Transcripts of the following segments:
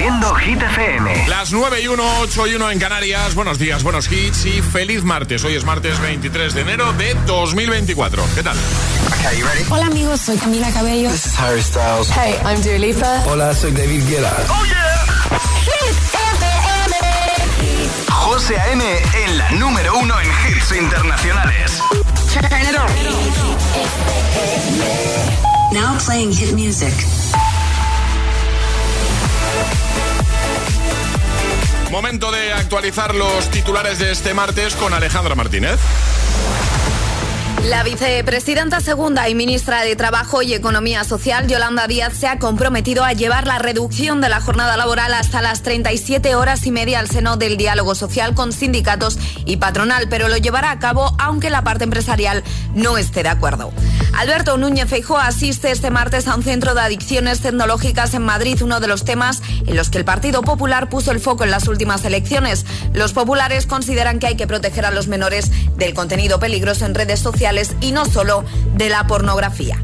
Haciendo Hit FM. Las 9 y 1, 8 y 1 en Canarias. Buenos días, buenos hits y feliz martes. Hoy es martes 23 de enero de 2024. ¿Qué tal? Hola amigos, soy Camila Cabello. This is Harry Styles. Hey, I'm Dua Lipa. Hola, soy David Guetta. Oh yeah. Hit FM. José A.M. en la número uno en hits internacionales. Now playing hit music. Momento de actualizar los titulares de este martes con Alejandra Martínez. La vicepresidenta segunda y ministra de Trabajo y Economía Social, Yolanda Díaz, se ha comprometido a llevar la reducción de la jornada laboral hasta las 37 horas y media al seno del diálogo social con sindicatos y patronal, pero lo llevará a cabo aunque la parte empresarial no esté de acuerdo. Alberto Núñez Feijóo asiste este martes a un centro de adicciones tecnológicas en Madrid, uno de los temas en los que el Partido Popular puso el foco en las últimas elecciones. Los populares consideran que hay que proteger a los menores del contenido peligroso en redes sociales y no solo de la pornografía.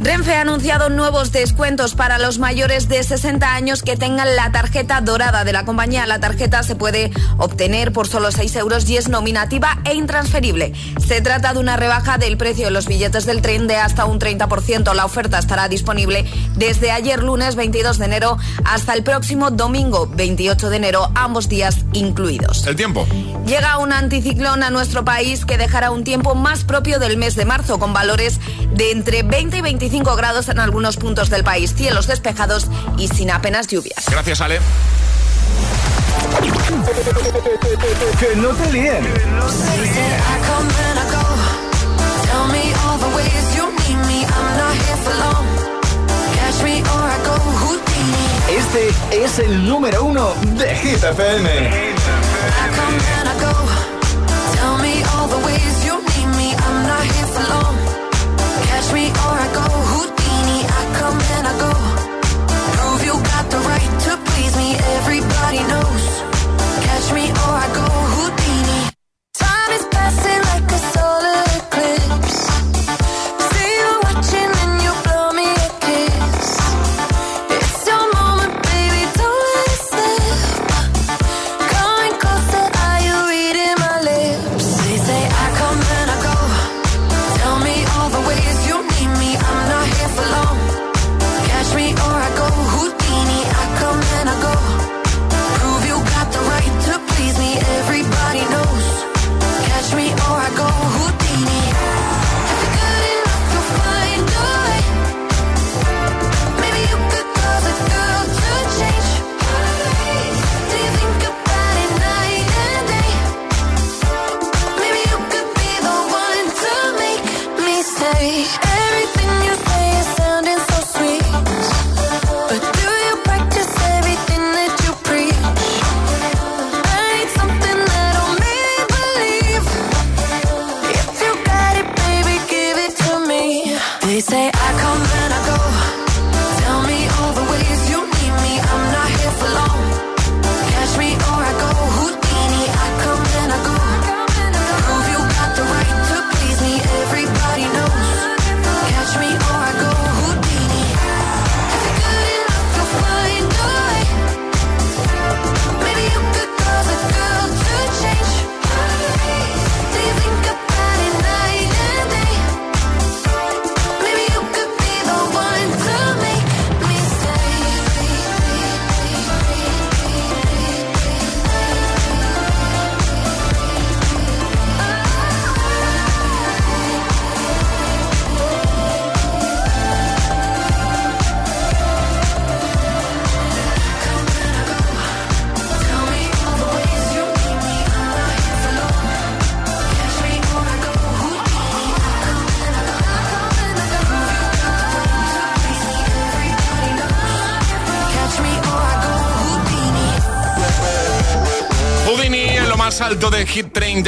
Renfe ha anunciado nuevos descuentos para los mayores de 60 años que tengan la tarjeta dorada de la compañía. La tarjeta se puede obtener por solo 6 euros y es nominativa e intransferible. Se trata de una rebaja del precio de los billetes del tren de hasta un 30%. La oferta estará disponible desde ayer lunes 22 de enero hasta el próximo domingo 28 de enero, ambos días incluidos. El tiempo. Llega un anticiclón a nuestro país que dejará un tiempo más propio del mes de marzo con valores de entre 20 y 25 grados en algunos puntos del país, cielos despejados y sin apenas lluvias. Gracias, Ale. Que no te líen. Este es el número uno de Hit FM. Everybody knows. Catch me or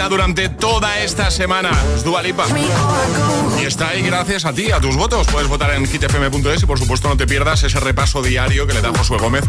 Hit 30 durante toda esta semana. Es Dua Lipa. Me or I go Y está ahí gracias a ti, a tus votos. Puedes votar en hitfm.es y por supuesto no te pierdas ese repaso diario que le da Josué Gómez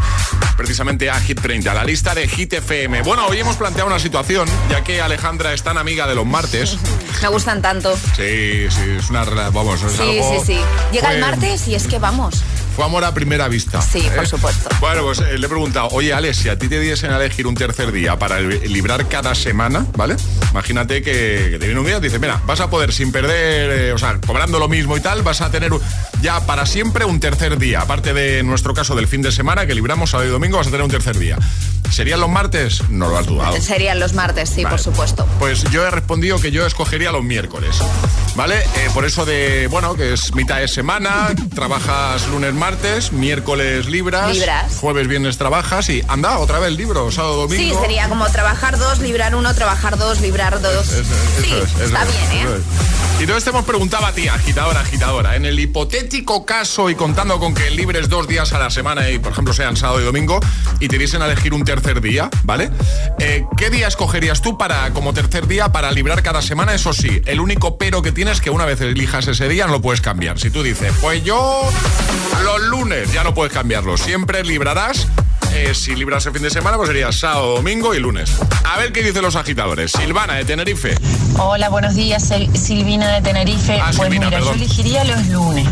precisamente a Hit 30, a la lista de Hit FM. Bueno, hoy hemos planteado una situación, ya que Alejandra es tan amiga de los martes. Me gustan tanto. Sí, sí, es una... rela- Vamos, es Sí, algo- sí, sí. Llega el martes y es que vamos. Fue amor a primera vista. Sí, por ¿eh? supuesto. Bueno, pues eh, le he preguntado, oye, Alex, si a ti te diesen a elegir un tercer día para librar cada semana, ¿vale? Imagínate que, te viene un día y te dice, mira, vas a poder sin perder, eh, o sea, cobrando lo mismo y tal, vas a tener ya para siempre un tercer día. Aparte de nuestro caso del fin de semana, que libramos sábado y domingo, vas a tener un tercer día. ¿Serían los martes? No lo has dudado. Serían los martes, sí, por supuesto. Pues yo he respondido que yo escogería los miércoles. ¿Vale? Eh, por eso de, bueno, que es mitad de semana, trabajas lunes, martes, miércoles libras, libras. jueves, viernes trabajas y anda, otra vez libro, sábado, domingo. Sí, sería como trabajar dos, librar uno, trabajar dos, librar dos. sí, está bien, ¿eh? Y entonces te hemos preguntado a ti, agitadora, agitadora, en el hipotético caso y contando con que libres dos días a la semana y, por ejemplo, sean sábado y domingo y te diesen a elegir un tercer día, ¿vale? Eh, ¿Qué día escogerías tú para, como tercer día para librar cada semana? Eso sí, el único pero que tienes que una vez elijas ese día no lo puedes cambiar. Si tú dices, pues yo los lunes ya no puedes cambiarlo, siempre librarás eh, si libras el fin de semana, pues sería sábado, domingo y lunes. A ver qué dicen los agitadores. Silvana de Tenerife. Hola, buenos días, Silvina de Tenerife. Ah, pues mira, yo elegiría los lunes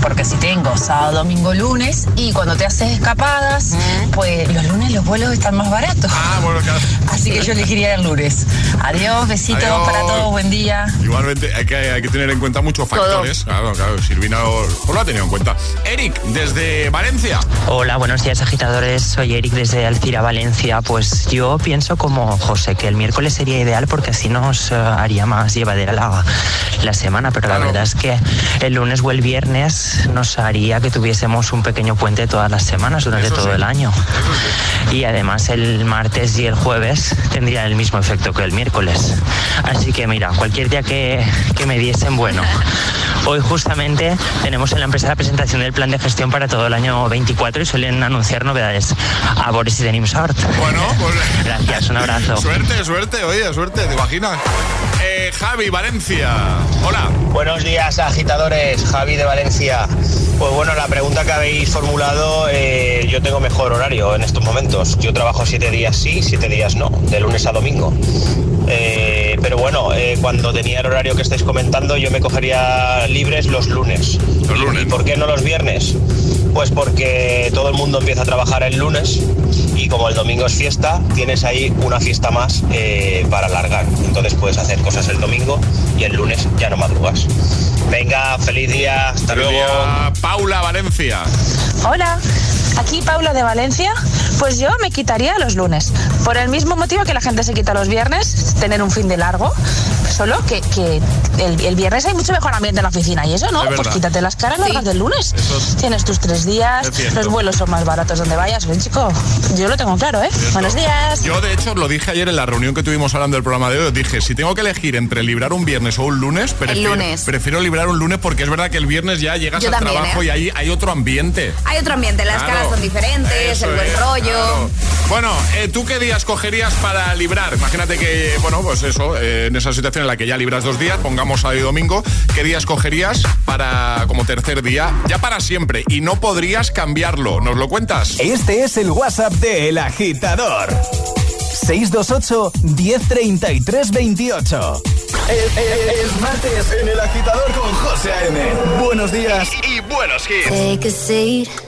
porque si tengo sábado, domingo, lunes y cuando te haces escapadas, pues los lunes los vuelos están más baratos. Ah, bueno, claro. Así que yo elegiría el lunes. Adiós, besitos para todos, buen día. Igualmente hay que, hay que tener en cuenta muchos factores. Claro, claro, Silvina lo ha tenido en cuenta. Eric, desde Valencia. Hola, buenos días agitadores. Soy Eric desde Alcira, Valencia. Pues yo pienso como José, que el miércoles sería ideal porque así nos eh, haría más llevadera la, la semana, pero la verdad es que el lunes o el viernes nos haría que tuviésemos un pequeño puente todas las semanas durante todo el año. Y además el martes y el jueves tendrían el mismo efecto que el miércoles. Así que mira, cualquier día que, que me diesen, bueno. Hoy justamente tenemos en la empresa la presentación del plan de gestión para todo el año 24 y suelen anunciar novedades a Boris y Denim Sort. Bueno, pues... Gracias, un abrazo. Suerte, suerte, oye, suerte, ¿te imaginas? Eh, Javi, Valencia. Hola. Buenos días, agitadores. Javi de Valencia. Pues bueno, la pregunta que habéis formulado, eh, yo tengo mejor horario en estos momentos. Yo trabajo siete días sí, siete días no, de lunes a domingo. Eh, pero bueno, eh, cuando tenía el horario que estáis comentando, yo me cogería libres los lunes. Los lunes. ¿Y por qué no los viernes? Pues porque todo el mundo empieza a trabajar el lunes y como el domingo es fiesta, tienes ahí una fiesta más eh, para alargar. Entonces puedes hacer cosas el domingo y el lunes ya no madrugas. Venga, feliz día, hasta luego. Paula Valencia. Hola, aquí Paula de Valencia. Pues yo me quitaría los lunes. Por el mismo motivo que la gente se quita los viernes, tener un fin de largo. Solo que, el, viernes hay mucho mejor ambiente en la oficina y eso no, pues quítate las caras largas del lunes. Tienes tus tres días, los vuelos son más baratos donde vayas. Ven, chico, yo lo tengo claro, ¿eh? Buenos días. Yo, de hecho, lo dije ayer en la reunión que tuvimos hablando del programa de hoy. Dije, si tengo que elegir entre librar un viernes o un lunes, prefiero, lunes. prefiero librar un lunes porque es verdad que el viernes ya llegas al trabajo ¿eh? y ahí hay otro ambiente. Hay otro ambiente, las caras son diferentes, el buen rollo. Bueno, eh, ¿tú qué días cogerías para librar? Imagínate que, bueno, pues eso, eh, en esa situación en la que ya libras dos días, pongamos sábado y domingo, ¿qué días cogerías para como tercer día? Ya para siempre. Y no podrías cambiarlo. ¿Nos lo cuentas? Este es el WhatsApp de El Agitador. 628 1033 28 es, martes en El Agitador con José A.M. Buenos días y, buenos hits.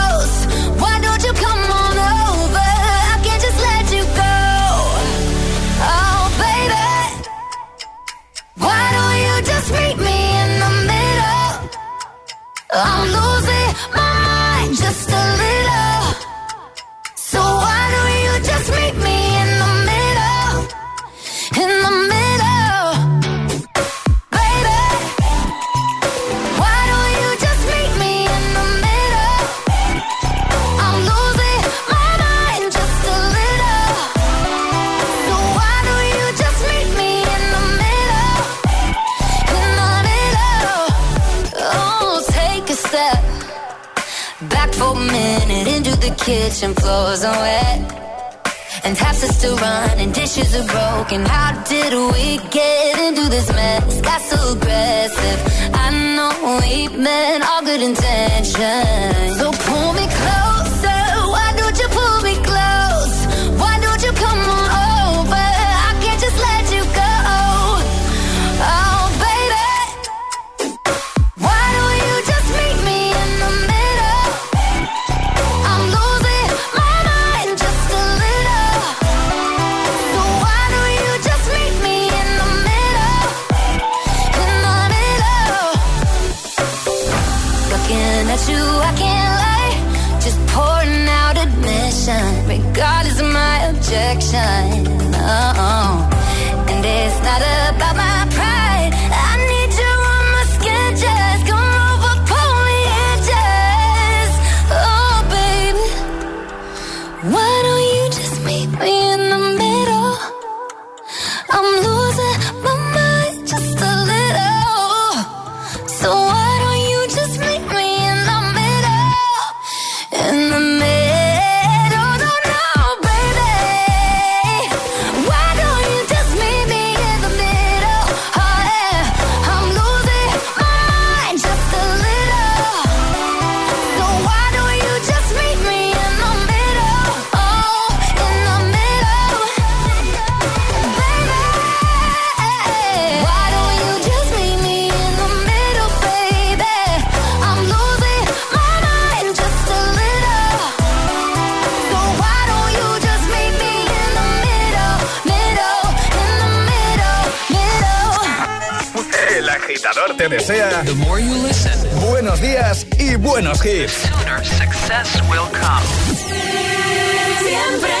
I'm losing my mind just a pictures are broken. How did we get into this mess? Got so aggressive. I know we meant all good intentions. So desea The more you listen, buenos días y buenos hits. The sooner success will come. Siempre.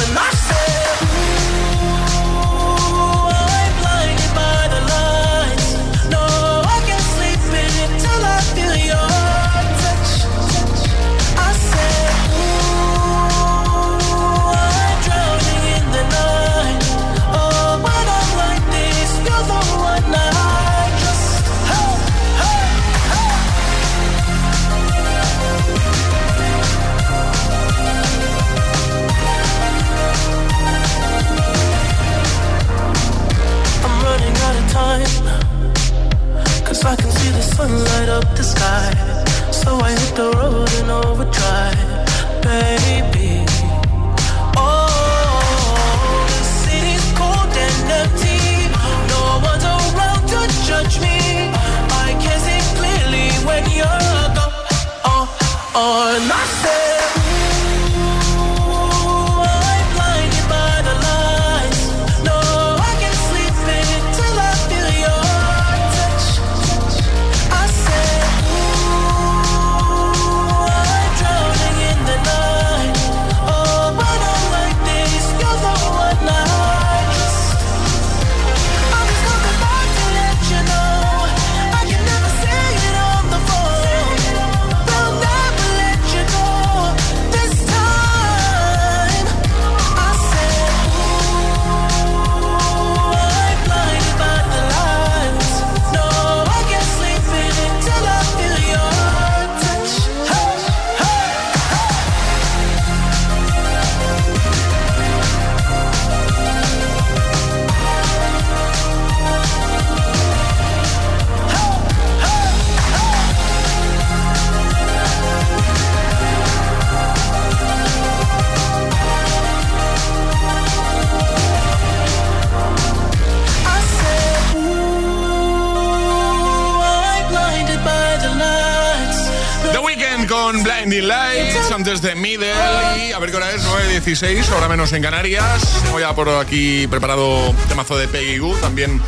16, ahora menos en Canarias. voy ya por aquí preparado temazo de Peggy Goo, también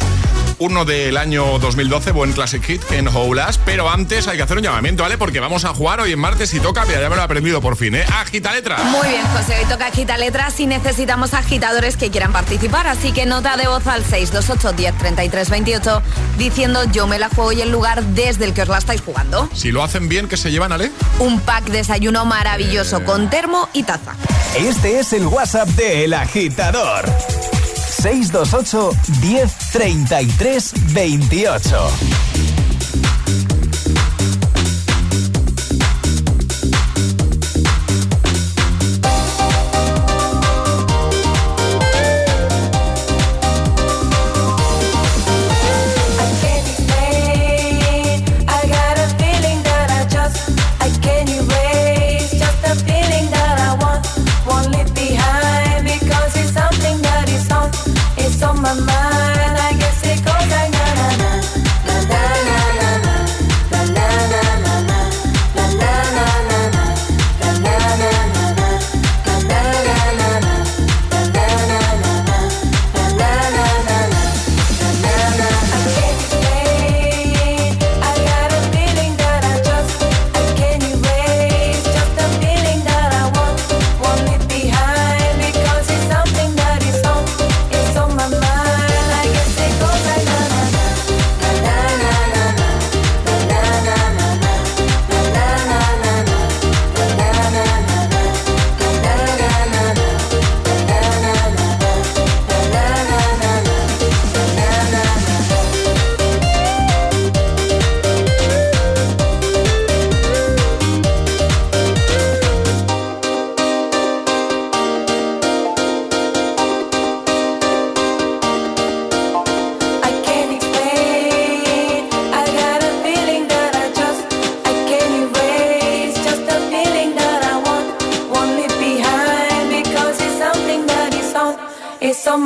uno del año 2012, buen Classic Hit en Houlas. Pero antes hay que hacer un llamamiento, ¿vale? Porque vamos a jugar hoy en martes y toca, ya me lo he aprendido por fin, ¿eh? Agita letra. Muy bien, José, hoy toca agita letras y necesitamos agitadores que quieran participar. Así que nota de voz al 628 10 28 diciendo yo me la juego y el lugar desde el que os la estáis jugando. Si lo hacen bien, ¿qué se llevan, Ale? Un pack desayuno maravilloso con termo y taza. Este es el WhatsApp de El Agitador. 628 1033 28.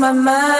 my mind.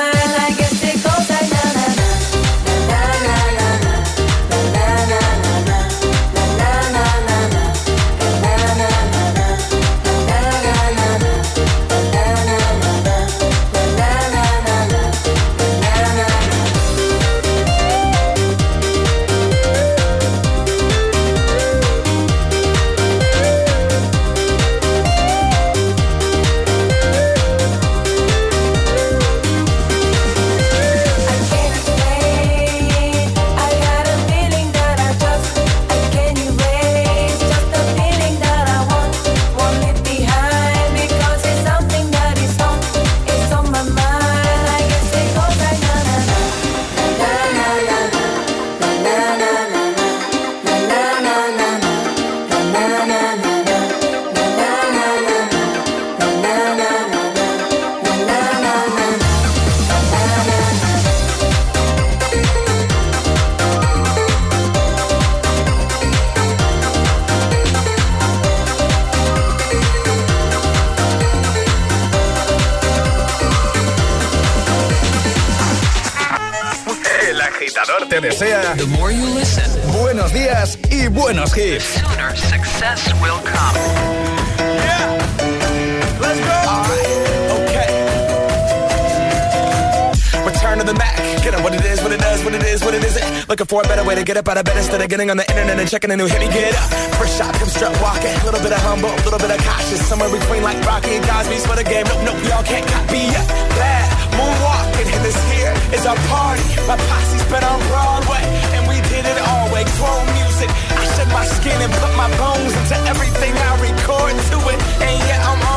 Getting on the internet and checking a new hit. Me get up, first shot, come strut walking. A little bit of humble, a little bit of cautious. Somewhere between like Rocky and Cosby's for the game. Nope, nope, y'all can't copy yet. Bad moonwalking, and this here is our party. My posse's been on Broadway, and we did it all way. Grown music, I shed my skin and put my bones into everything I record to it. And yeah, I'm on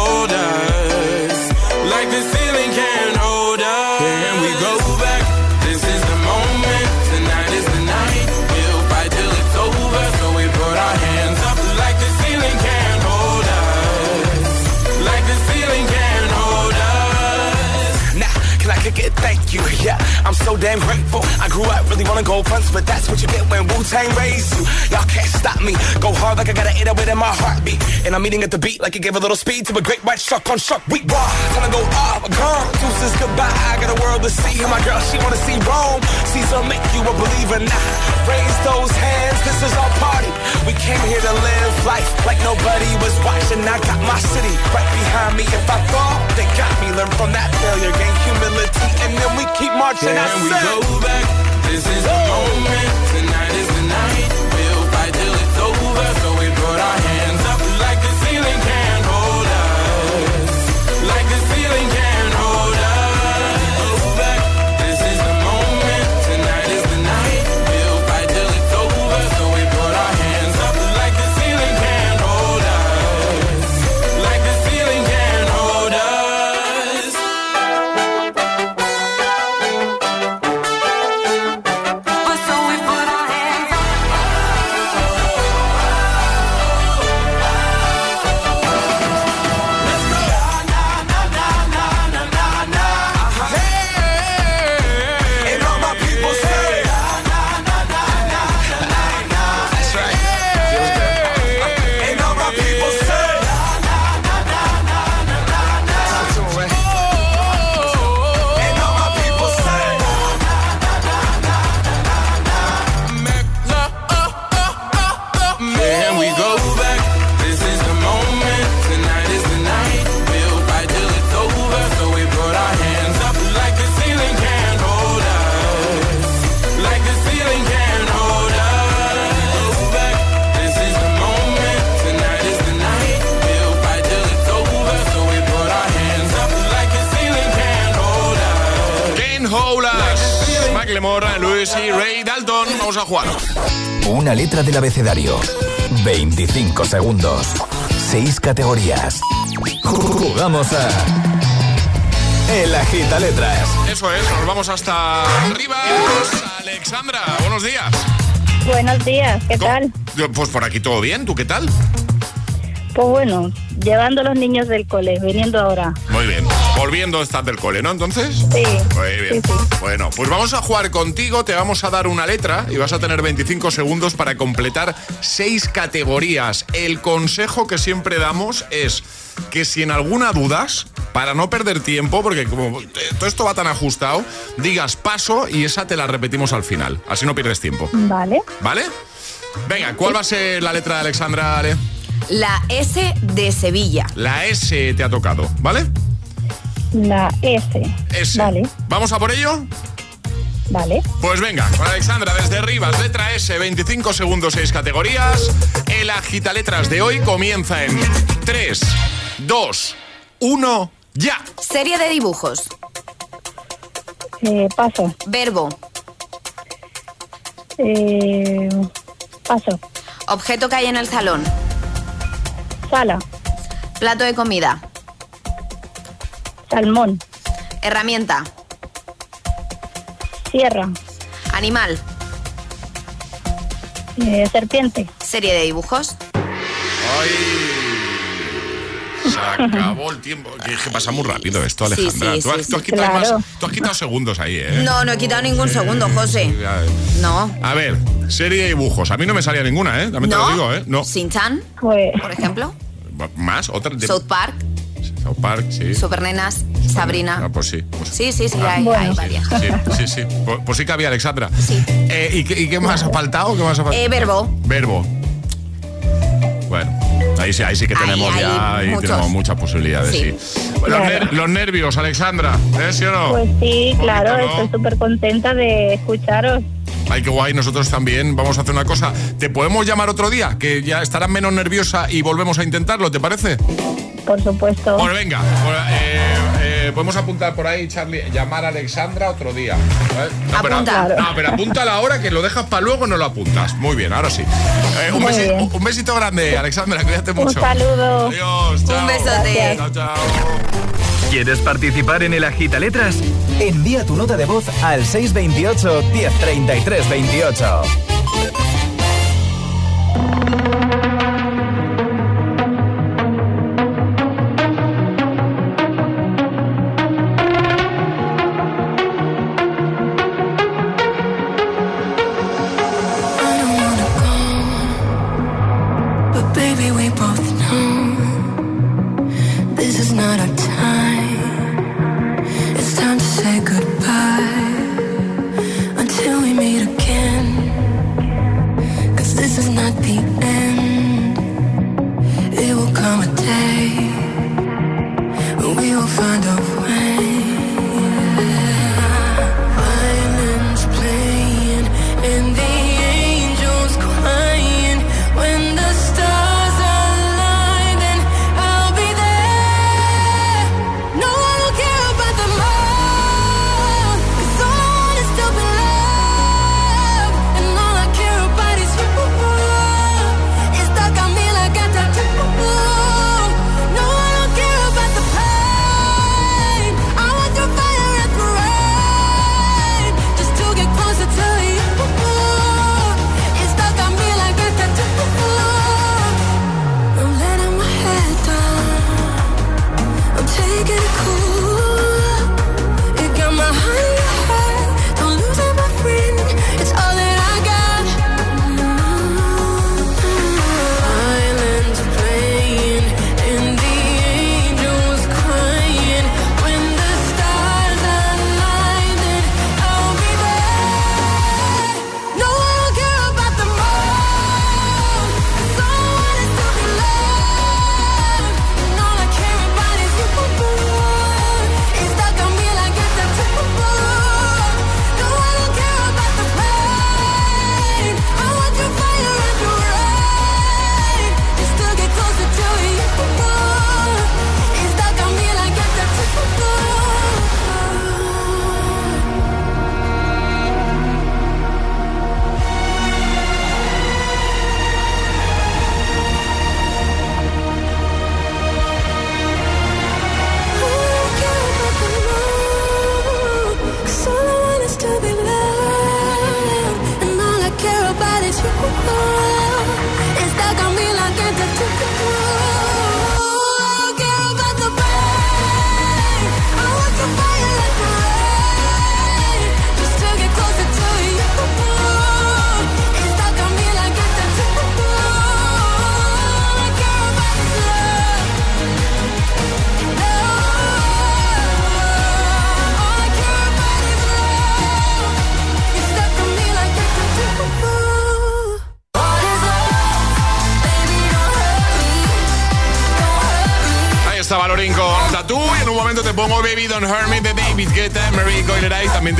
it? Thank you. Yeah, I'm so damn grateful. I grew up really wanna go fronts, but that's what you get when Wu Tang raised you. Y'all can't stop me. Go hard like I gotta eat it in my heartbeat. And I'm eating at the beat like it gave a little speed to a great white shark on shark. We raw. Time to go off. Gone. Deuces goodbye. I got a world to see. My girl, she wanna see Rome. Caesar make you a believer now. Raise those hands. This is our party. We came here to live life like nobody was watching. I got my city right behind me. If I fall, they got me. Learn from that failure. Gain humility. And then we keep marching. Can I we go back? This is the moment. Tonight letra del abecedario. 25 segundos. 6 categorías. Jugamos a. El agita letras. Eso es, nos vamos hasta arriba. Alexandra, buenos días. Buenos días, ¿qué ¿Cómo? tal? Pues por aquí todo bien, ¿tú qué tal? Pues bueno, llevando a los niños del cole, viniendo ahora. Volviendo estás del cole, ¿no? Entonces. Sí. Muy bien. Sí, sí. Bueno, pues vamos a jugar contigo, te vamos a dar una letra y vas a tener 25 segundos para completar seis categorías. El consejo que siempre damos es que si en alguna dudas, para no perder tiempo, porque como todo esto va tan ajustado, digas paso y esa te la repetimos al final. Así no pierdes tiempo. Vale. ¿Vale? Venga, ¿cuál va a ser la letra de Alexandra, Ale? La S de Sevilla. La S te ha tocado, ¿vale? La S. S. Vale, ¿Vamos a por ello? vale. Pues venga, con Alexandra desde Rivas, letra S, 25 segundos, 6 categorías. El agita letras de hoy comienza en 3, 2, 1, ya. Serie de dibujos. Eh, paso. Verbo. Eh, paso. Objeto que hay en el salón. Sala. Plato de comida. Salmón. Herramienta. Sierra. Animal. Eh, serpiente. Serie de dibujos. Ay. Se acabó el tiempo. Que, que pasa muy rápido esto, Alejandra. sí, tú, has, sí, tú has quitado claro. más- tú has quitado segundos ahí, ¿eh? No, no he quitado ningún segundo, José. No. A ver, serie de dibujos. A mí no me salía ninguna, ¿eh? También te ¿No? lo digo, ¿eh? No. Sin-Chan, Pues, por ejemplo. ¿Más? ¿Otra? de- South Park, South Park, sí. Supernenas, Ah, Sabrina. pues sí. pues- Sí, sí, sí, Ah, hay, Bueno. hay varias. Sí, sí, sí. Pues, pues sí que había, Alexandra. Sí. Eh, ¿y, qué, y qué más ha faltado? ¿Qué más ha faltado? Eh, verbo. Verbo. Bueno, ahí sí, ahí sí que tenemos ya ahí tenemos muchas posibilidades, sí. Sí. Los, Claro. ner- los nervios, Alexandra, ¿eh? ¿Sí o no? pues sí, claro, ¿no? estoy súper contenta de escucharos. Ay, qué guay, nosotros también. Vamos a hacer una cosa. ¿Te podemos llamar otro día? Que ya estarás menos nerviosa y volvemos a intentarlo, ¿te parece? Por supuesto. Pues venga, eh, eh, podemos apuntar por ahí, Charlie, llamar a Alexandra otro día. ¿vale? No, pero, Apunta. no, pero apunta la hora que lo dejas para luego no lo apuntas. Muy bien, ahora sí. Eh, un, Muy besi- bien. un besito grande, Alexandra, cuídate Un mucho. saludo. Adiós, chao. Un besote. Chao, chao. ¿Quieres participar en el agita letras? Envía tu nota de voz al 628 1033 28.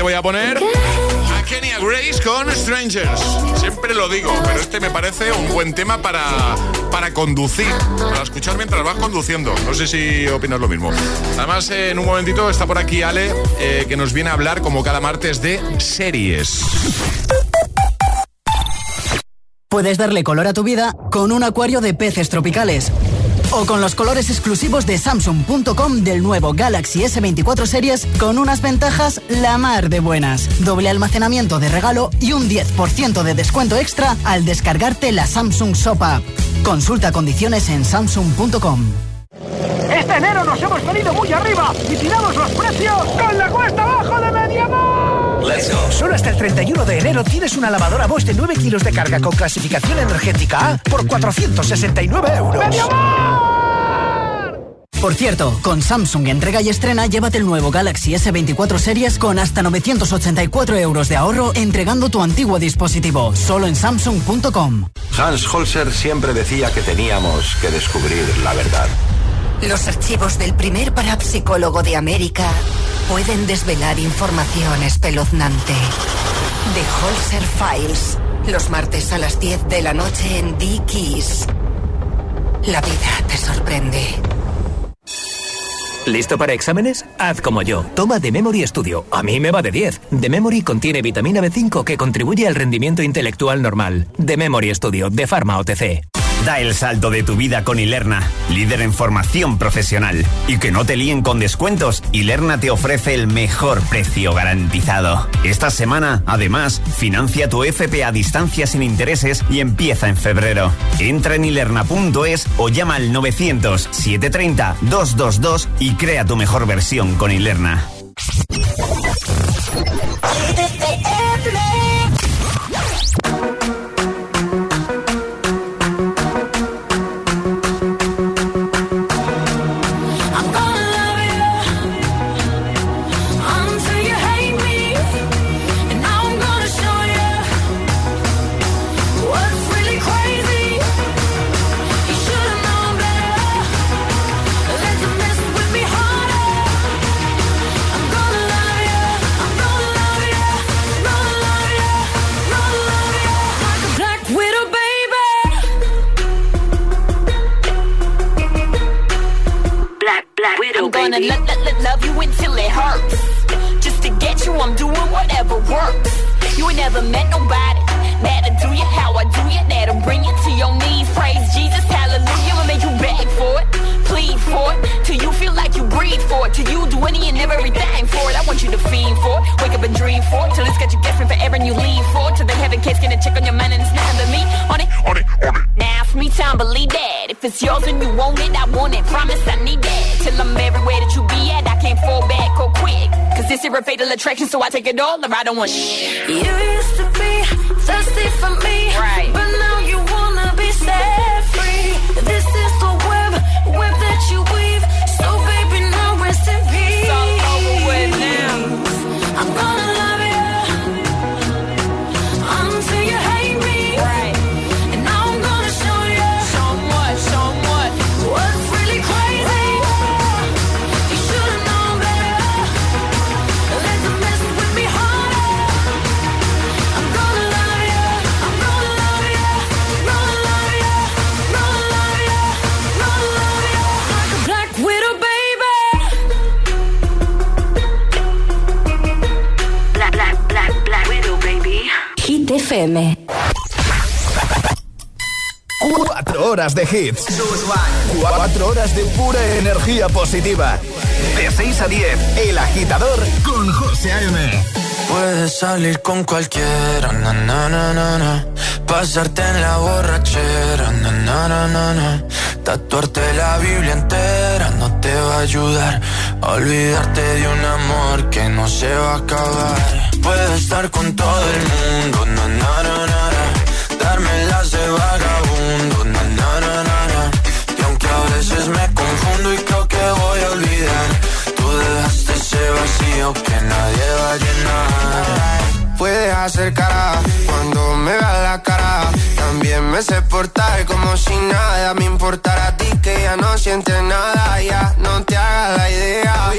Voy a poner a Kenya Grace con Strangers. Siempre lo digo, pero este me parece un buen tema para, para conducir, para escuchar mientras vas conduciendo. No sé si opinas lo mismo. Además, en un momentito está por aquí Ale, eh, que nos viene a hablar como cada martes de series. Puedes darle color a tu vida con un acuario de peces tropicales o con los colores exclusivos de Samsung.com del nuevo Galaxy S24 Series con unas ventajas la mar de buenas. Doble almacenamiento de regalo y un 10% de descuento extra al descargarte la Samsung Shop App. Consulta condiciones en Samsung.com. Este enero nos hemos venido muy arriba y tiramos los precios con la cuesta abajo de Mediamar. Let's go. Solo hasta el 31 de enero tienes una lavadora Bosch de 9 kilos de carga con clasificación energética A por 469 euros. Por cierto, con Samsung entrega y estrena, llévate el nuevo Galaxy S24 Series con hasta 984 euros de ahorro entregando tu antiguo dispositivo, solo en Samsung.com. Hans Holzer siempre decía que teníamos que descubrir la verdad. Los archivos del primer parapsicólogo de América pueden desvelar información espeluznante. The Holzer Files, los martes a las 10 de la noche en Dickies. La vida te sorprende. ¿Listo para exámenes? Haz como yo. Toma The Memory Studio. A mí me va de 10. The Memory contiene vitamina B5 que contribuye al rendimiento intelectual normal. The Memory Studio de Pharma OTC. Da el salto de tu vida con Ilerna, líder en formación profesional. Y que no te líen con descuentos, Ilerna te ofrece el mejor precio garantizado. Esta semana, además, financia tu FP a distancia sin intereses y empieza en febrero. Entra en ilerna.es o llama al 900-730-222 y crea tu mejor versión con Ilerna. You, I'm doing whatever works. You ain't never met nobody. That'll do you how I do you. That'll bring you to your knees. Praise Jesus, hallelujah. Will make you beg for it, plead for it. Till you feel like you breathe for it. Till you do any and everything for it. I want you to fiend for it. Wake up and dream for it. Till it's got you guessing forever and you leave for it. Till they have a case, gonna check on your mind and it's nothing but me on it. On it, on it. Now for me, time believe that. If it's yours and you want it, I want it. Promise I need that. Till I'm everywhere that you be at, I can't fall back or quick. Cause this is a fatal attraction, so I take it all or I don't want shit. You used to be thirsty for me, Right. but now you wanna be set free. This is the web, web that you weave. FM. Cuatro horas de hits. Cuatro horas de pura energía positiva. De 6 a 10, El Agitador con José A.M. Puedes salir con cualquiera, na, na, na, na, na. pasarte en la borrachera, na, na, na, na, na. tatuarte la Biblia entera no te va a ayudar a olvidarte de un amor que no se va a acabar. Puedes estar con todo el mundo, na, na, na, na, darme las de vagabundo, na, na, na, na. y aunque a veces me confundo y creo que voy a olvidar, tú dejaste ese vacío que nadie va a llenar. Puedes hacer cara cuando me veas la cara. También me sé portar como si nada me importara a ti que ya no sientes nada. Ya no te hagas la idea.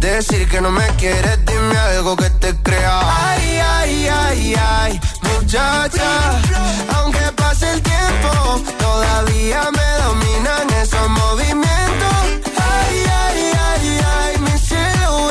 Decir que no me quieres, dime algo que te crea. Ay, ay, ay, ay, muchacha. Aunque pase el tiempo, todavía me dominan esos movimientos. Ay, ay, ay, ay, mi cielo,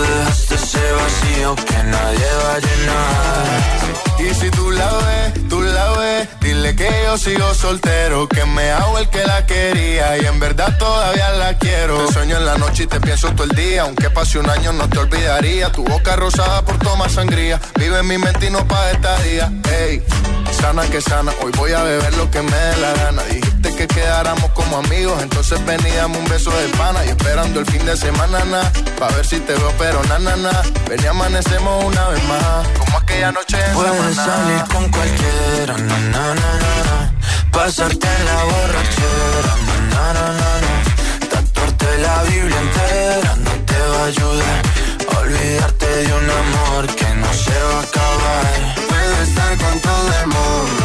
dejaste ese vacío que nadie va a llenar. Y si tú la ves, tú la ves, dile que yo sigo soltero, que me hago el que la quería y en verdad todavía la quiero. Te sueño en la noche y te pienso todo el día, aunque pase un año no te olvidaría. Tu boca rosada por tomar sangría, vive en mi mente y no pa' esta día. Ey, sana que sana, hoy voy a beber lo que me dé la gana. Dijiste como amigos, entonces ven y dame un beso de pana. Y esperando el fin de semana, na, pa' ver si te veo, pero na, na, na. Ven y amanecemos una vez más, como aquella noche en Puedes salir con cualquiera, na, na, na, na, pasarte en la borrachera, na, na, na, na, tatuarte la Biblia entera no te va a ayudar. Olvidarte de un amor que no se va a acabar. Puedes estar con todo el mundo,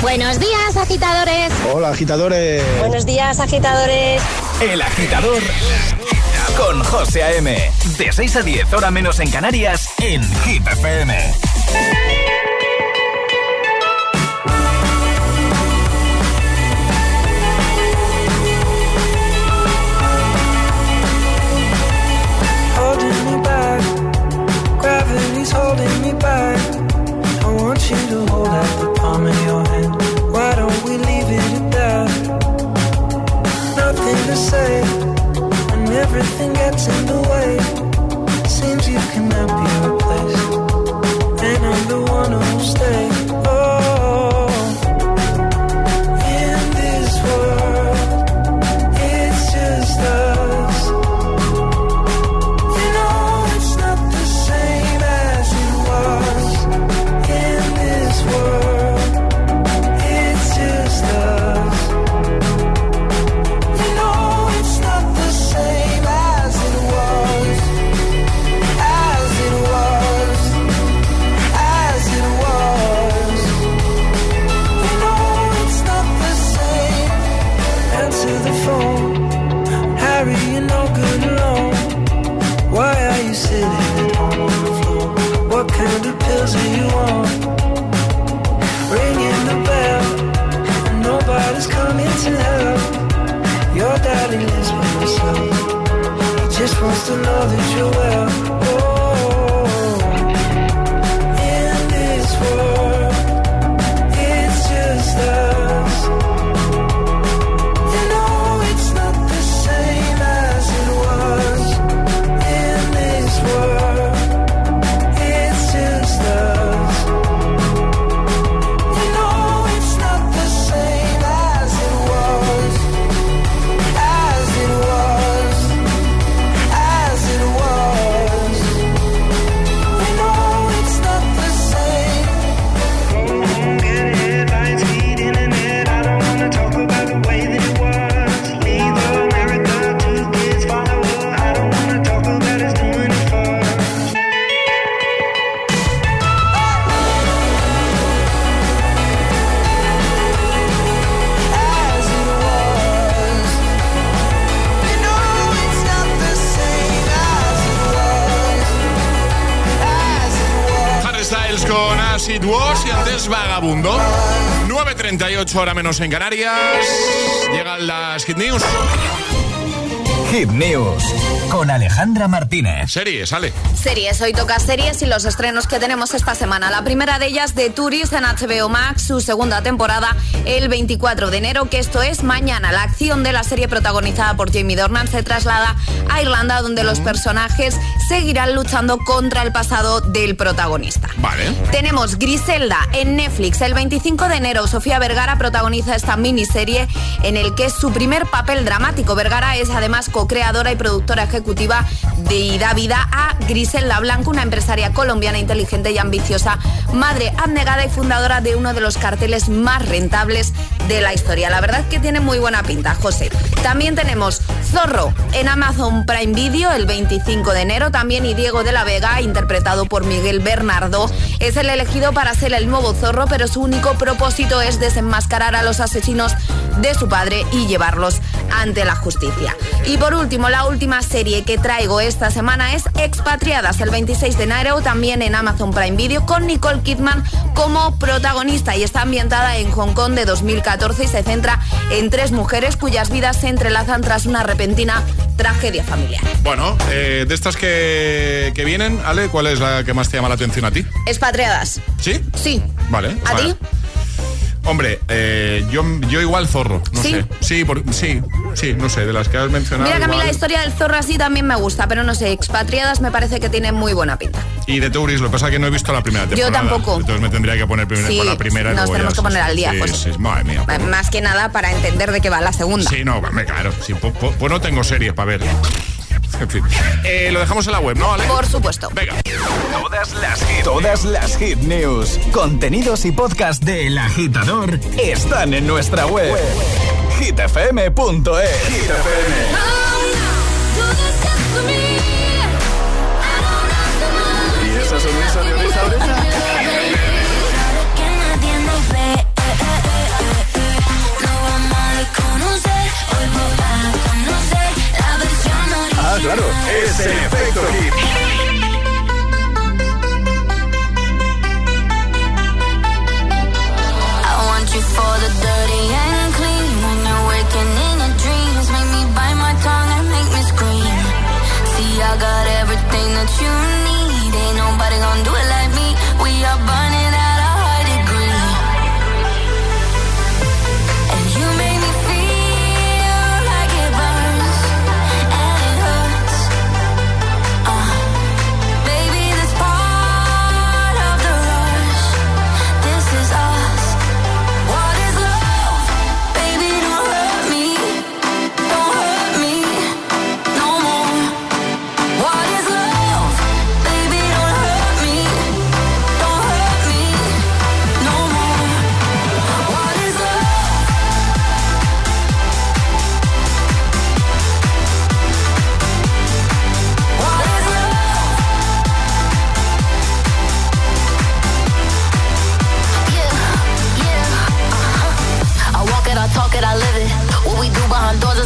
Buenos días, agitadores. Hola, agitadores. Buenos días, agitadores. El Agitador con José A.M. De 6 a 10, hora menos en Canarias, en Hit FM. holding me back. I want you to hold out the palm of your hand. Why don't we leave it at that? Nothing to say, and everything gets in the way. Seems you cannot be y antes Vagabundo. 9.38 hora menos en Canarias. Llegan las Hit News. Hit News con Alejandra Martínez. Series, sale. Series, hoy toca series y los estrenos que tenemos esta semana. La primera de ellas de Tourist en HBO Max, su segunda temporada el 24 de enero, que esto es mañana. La acción de la serie protagonizada por Jamie Dornan se traslada a Irlanda, donde los personajes seguirán luchando contra el pasado del protagonista. Vale. Tenemos Griselda en Netflix. El 25 de enero, Sofía Vergara protagoniza esta miniserie en el que es su primer papel dramático. Vergara es además co-creadora y productora ejecutiva de y da vida a Griselda Blanco, una empresaria colombiana inteligente y ambiciosa, madre abnegada y fundadora de uno de los carteles más rentables de la historia. La verdad que tiene muy buena pinta, José. También tenemos Zorro en Amazon Prime Video el 25 de enero. También y Diego de la Vega, interpretado por Miguel Bernardo, es el elegido para ser el nuevo Zorro, pero su único propósito es desenmascarar a los asesinos de su padre y llevarlos ante la justicia. Y por último, la última serie que traigo esta semana es Expatriadas, el 26 de enero, también en Amazon Prime Video, con Nicole Kidman como protagonista y está ambientada en Hong Kong de 2014 y se centra en tres mujeres cuyas vidas se entrelazan tras una repentina tragedia familiar. Bueno, eh, de estas que, que vienen, Ale, ¿cuál es la que más te llama la atención a ti? Expatriadas. ¿Sí? Sí. Vale. ¿A vale. ti? Hombre, eh, yo, yo igual zorro, no ¿Sí? sé. Sí, por- sí, sí, no sé, de las que has mencionado. Mira que a mí la historia del zorro así también me gusta, pero no sé, expatriadas me parece que tiene muy buena pinta. Y de Touris, lo que pasa es que no he visto la primera Yo tampoco. Entonces me tendría que poner primero Sí, con la primera. nos tenemos ya- que poner al día, sí, pues. sí, madre mía. Más que nada para entender de qué va la segunda. Sí, no, claro. Sí, pues no tengo series para ver. En fin. Eh, lo dejamos en la web, ¿no, Ale? Por supuesto. Venga. Todas las hit, todas las hit news, contenidos y podcast de El Agitador están en nuestra web. hitfm.es. Hit FM. ¿Y esa sonrisa de claro, es el efecto hit. You for the dirty and clean. When you're waking in your dreams, make me bite my tongue and make me scream. See, I got everything that you need.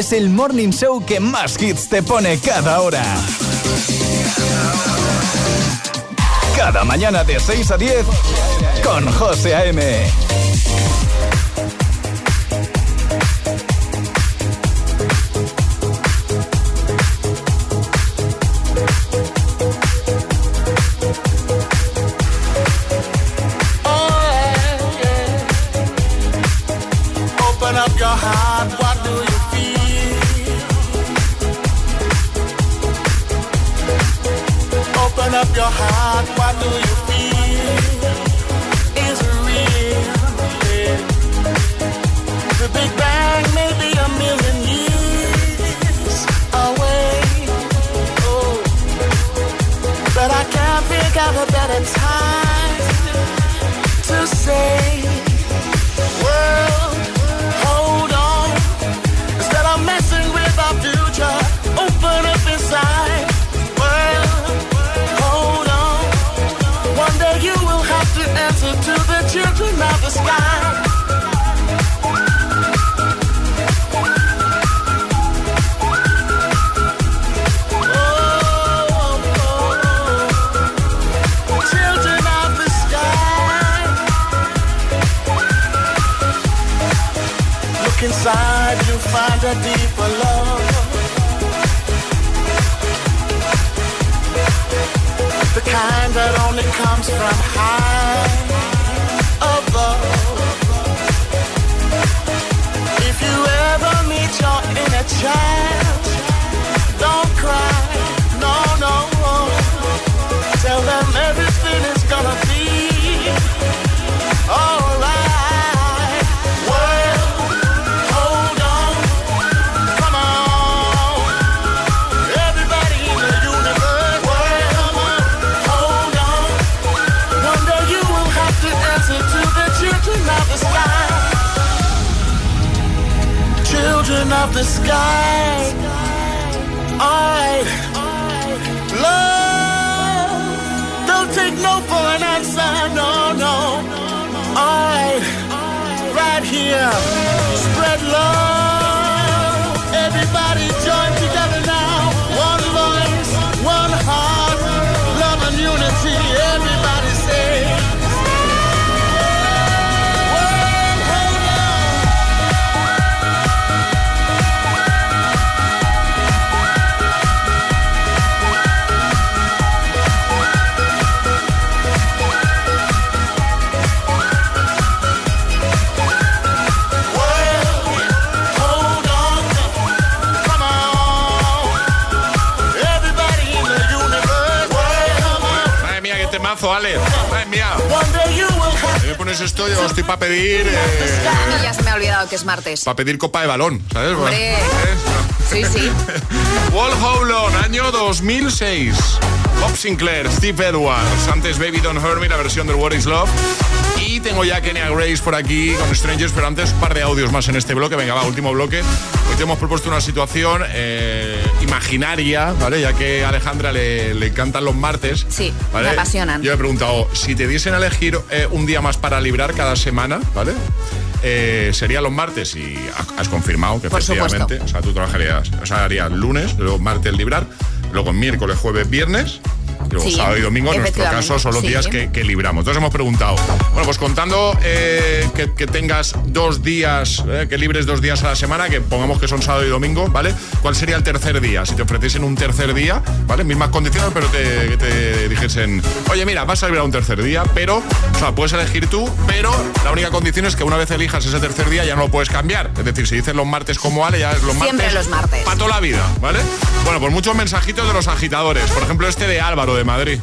es el morning show que más hits te pone cada hora. Cada mañana de 6 a 10 con José A.M. another better time. A deeper love. The kind that only comes from high of the sky. Alright. Love. Don't take no for an answer. No, no. Alright. Right here. Spread love. Ale. Madre mía. Si me pones esto, yo estoy para pedir. A mí ya se me ha olvidado que es martes. para pedir copa de balón, ¿sabes? Hombre. Sí, sí. Wall Howlon, año 2006. Bob Sinclair, Steve Edwards, antes Baby Don't Hurt Me, la versión del What is Love. Y tengo ya Kenya Grace por aquí con Strangers, pero antes un par de audios más en este bloque. Venga, va, último bloque. Hoy te hemos propuesto una situación eh, imaginaria, ¿vale? Ya que a Alejandra le, le encantan los martes. Sí, ¿vale? me apasionan. Yo he preguntado, si te diesen a elegir eh, un día más para librar cada semana, ¿vale? Eh, sería los martes y ha- has confirmado que Por efectivamente, supuesto. o sea, tú trabajarías, o sea, harías lunes, luego martes librar, luego miércoles, jueves, viernes Sí, sábado y domingo, en nuestro caso, son los sí. días que, que libramos. Entonces hemos preguntado, bueno, pues contando eh, que, que tengas dos días, eh, que libres dos días a la semana, que pongamos que son sábado y domingo, ¿vale? ¿Cuál sería el tercer día? Si te ofreciesen un tercer día, ¿vale? Mismas condiciones, pero te, dijesen, oye, mira, vas a librar un tercer día, pero, o sea, puedes elegir tú, pero la única condición es que una vez elijas ese tercer día ya no lo puedes cambiar. Es decir, si dices los martes como Ale, ya es los Siempre martes. los martes. Para toda la vida, ¿vale? Bueno, pues muchos mensajitos de los agitadores. Por ejemplo, este de Álvaro de Madrid.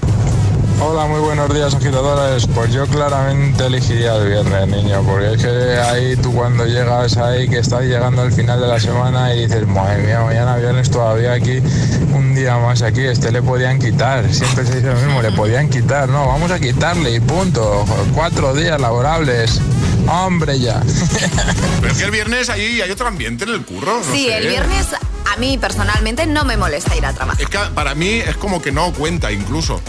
Hola, muy buenos días agitadores. Pues yo claramente elegiría el viernes, niño, porque es que ahí tú cuando llegas ahí, que estás llegando al final de la semana y dices, madre mía, mañana viernes todavía aquí, un día más aquí, este le podían quitar. Siempre se dice lo mismo, le podían quitar. No, vamos a quitarle y punto. Cuatro días laborables. Hombre, ya. Pero es que el viernes ahí hay otro ambiente en el curro. no sí, sé. el viernes a mí personalmente no me molesta ir a trabajar. Es que para mí es como que no cuenta incluso.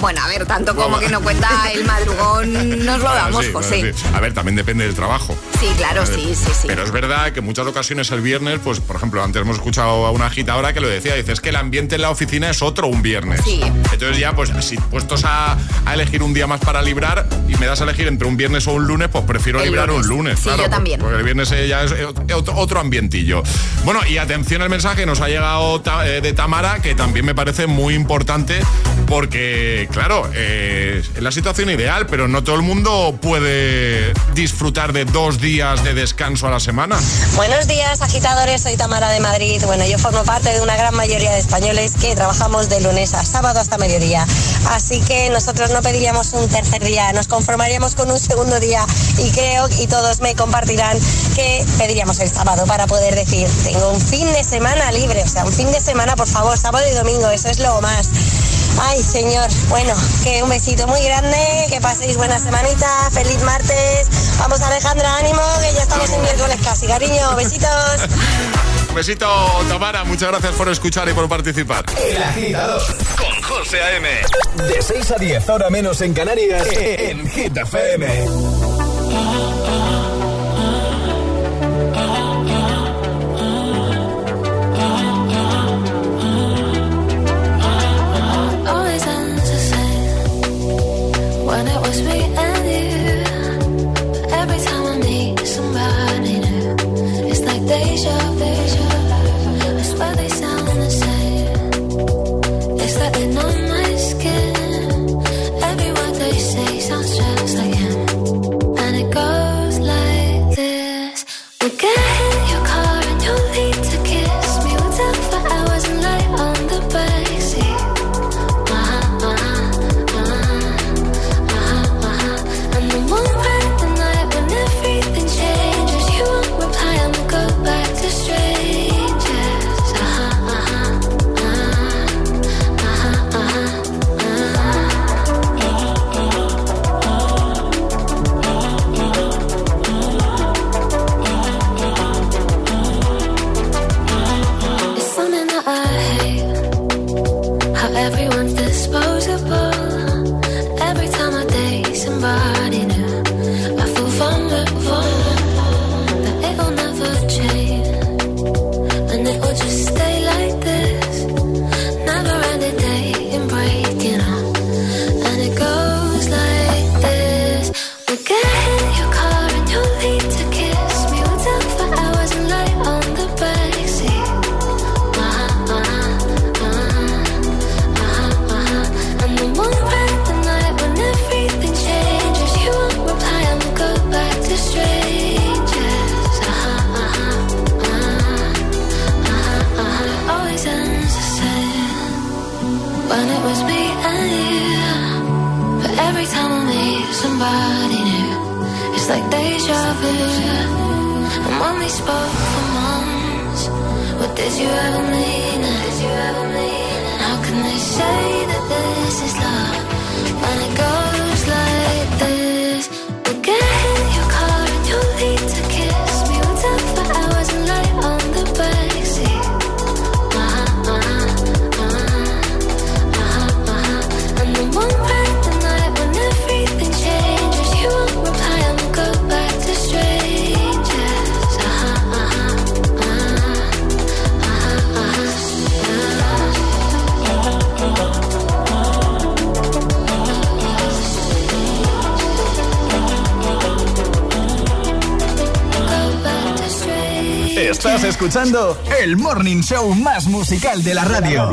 Bueno, a ver, tanto como que no cuenta el madrugón, nos lo Bueno, damos, sí, bueno, José. sí. A ver, también depende del trabajo. Sí, claro, sí, sí, sí. Pero es verdad que en muchas ocasiones el viernes, pues por ejemplo, antes hemos escuchado a una agitadora que lo decía, dice, es que el ambiente en la oficina es otro un viernes. Sí. Entonces ya, pues si puestos a, a elegir un día más para librar y me das a elegir entre un viernes o un lunes, pues prefiero El librar lunes. un lunes. Sí, claro, yo también. Porque el viernes ya es otro, otro ambientillo. Bueno, y atención al mensaje, nos ha llegado eh, de Tamara, que también me parece muy importante porque, claro, eh, es la situación ideal, pero no todo el mundo puede disfrutar de dos días de descanso a la semana. Buenos días, agitadores. Soy Tamara de Madrid. Bueno, yo formo parte de una gran mayoría de españoles que trabajamos de lunes a sábado hasta mediodía. Así que nosotros no pediríamos un tercer día, nos conformaríamos con un segundo día y creo, y todos me compartirán, que pediríamos el sábado para poder decir, tengo un fin de semana libre. O sea, un fin de semana, por favor, sábado y domingo, eso es lo más. Ay, señor. Bueno, que un besito muy grande, que paséis buena semanita, feliz martes. Vamos, Alejandra, ánimo, que ya estamos en miércoles casi, cariño. Besitos. Un besito, Tamara, muchas gracias por escuchar y por participar. El agitador con José A.M. De 6 a 10, ahora menos en Canarias, en Hit FM. escuchando el morning show más musical de la radio.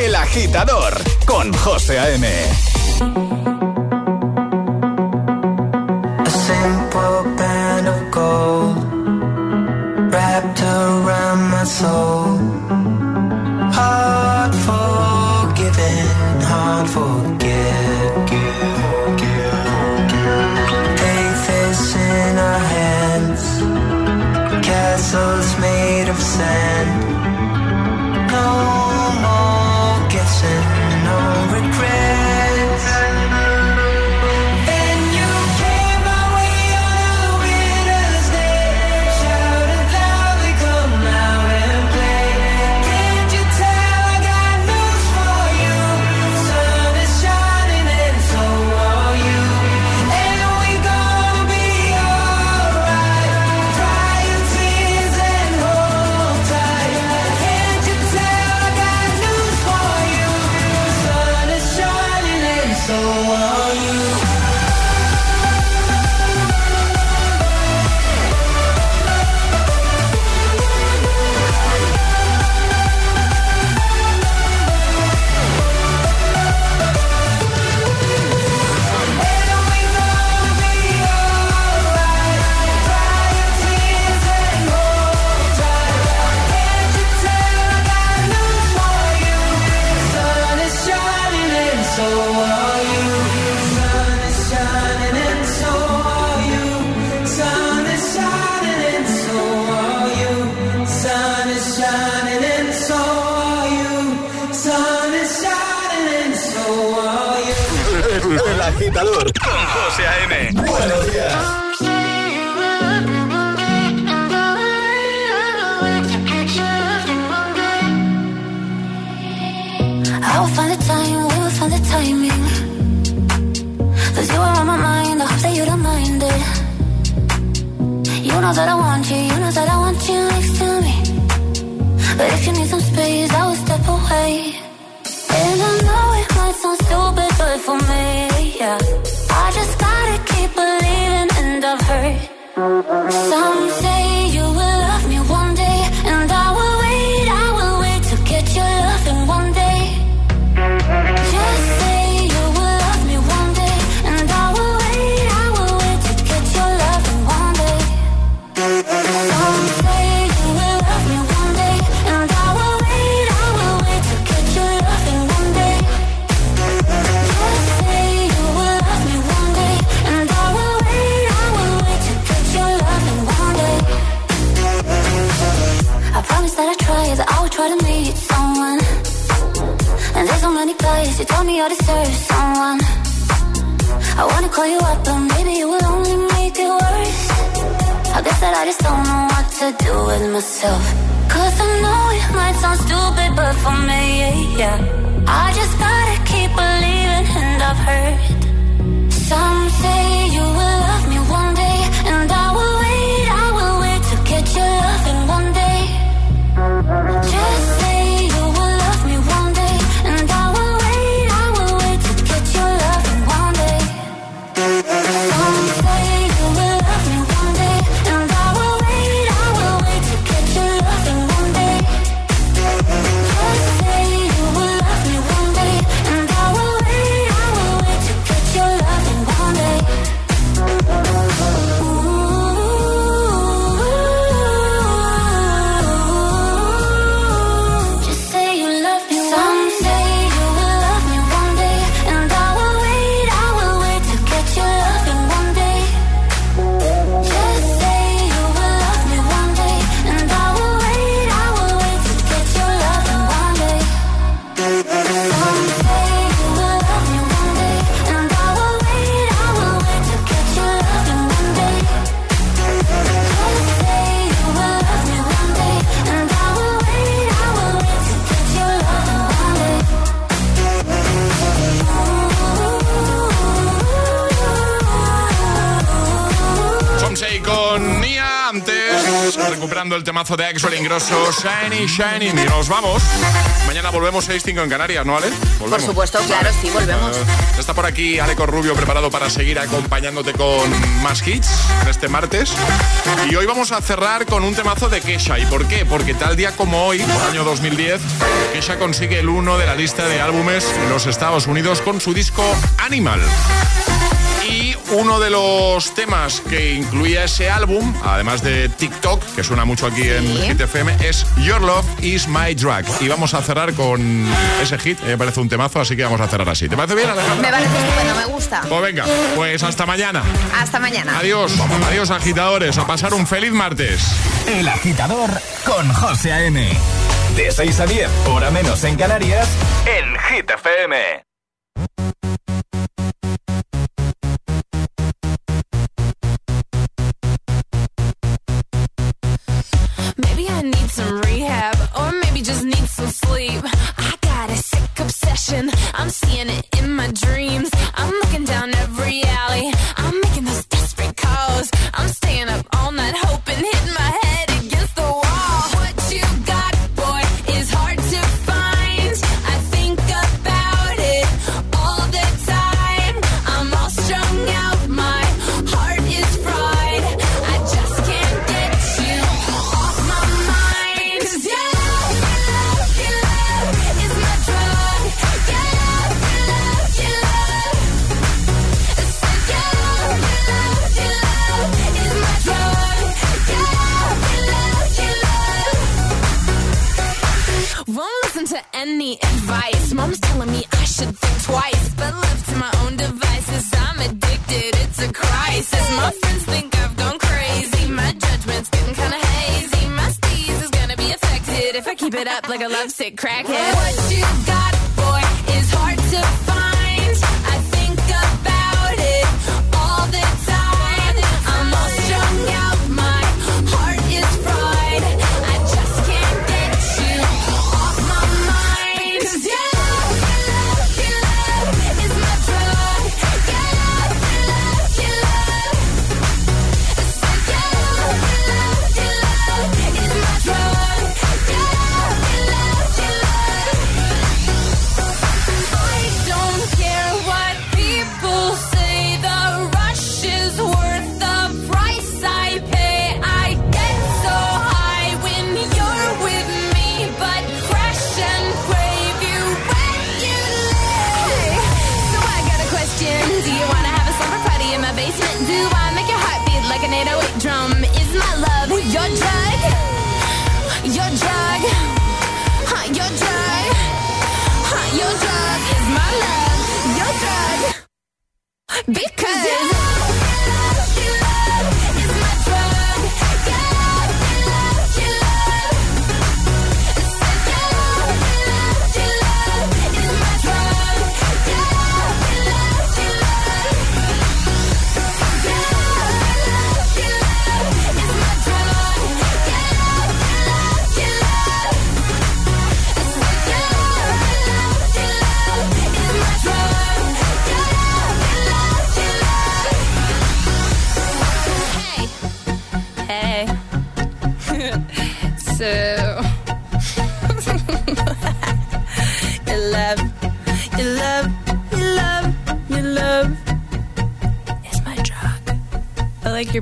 El agitador con José A.M. I deserve someone. I wanna call you up, but maybe it would only make it worse. I guess that I just don't know what to do with myself. Cause I know it might sound stupid, but for me, yeah, yeah. I just gotta keep believing, and I've heard some say you will. sonando el temazo de Axel Ingrosso, Shiny, Shiny. Y nos vamos. Mañana volvemos 6-5 en Canarias, ¿no, Ale? Volvemos. Por supuesto, claro, sí, volvemos. Uh, está por aquí Aleco Rubio preparado para seguir acompañándote con más hits en este martes. Y hoy vamos a cerrar con un temazo de Kesha. ¿Y por qué? Porque tal día como hoy, año 2010, Kesha consigue el 1 de la lista de álbumes en los Estados Unidos con su disco Animal uno de los temas que incluía ese álbum, además de TikTok, que suena mucho aquí en Hit FM, es Your Love is My Drug. Y vamos a cerrar con ese hit, eh, me parece un temazo, así que vamos a cerrar así. ¿Te parece bien, Alejandra? Me parece estupendo, me gusta. Pues venga, pues hasta mañana. Hasta mañana. Adiós, adiós agitadores, a pasar un feliz martes. El agitador con José A.M. De 6 a 10, hora menos en Canarias, en Hit I'm seeing it in my dreams.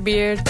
Beard.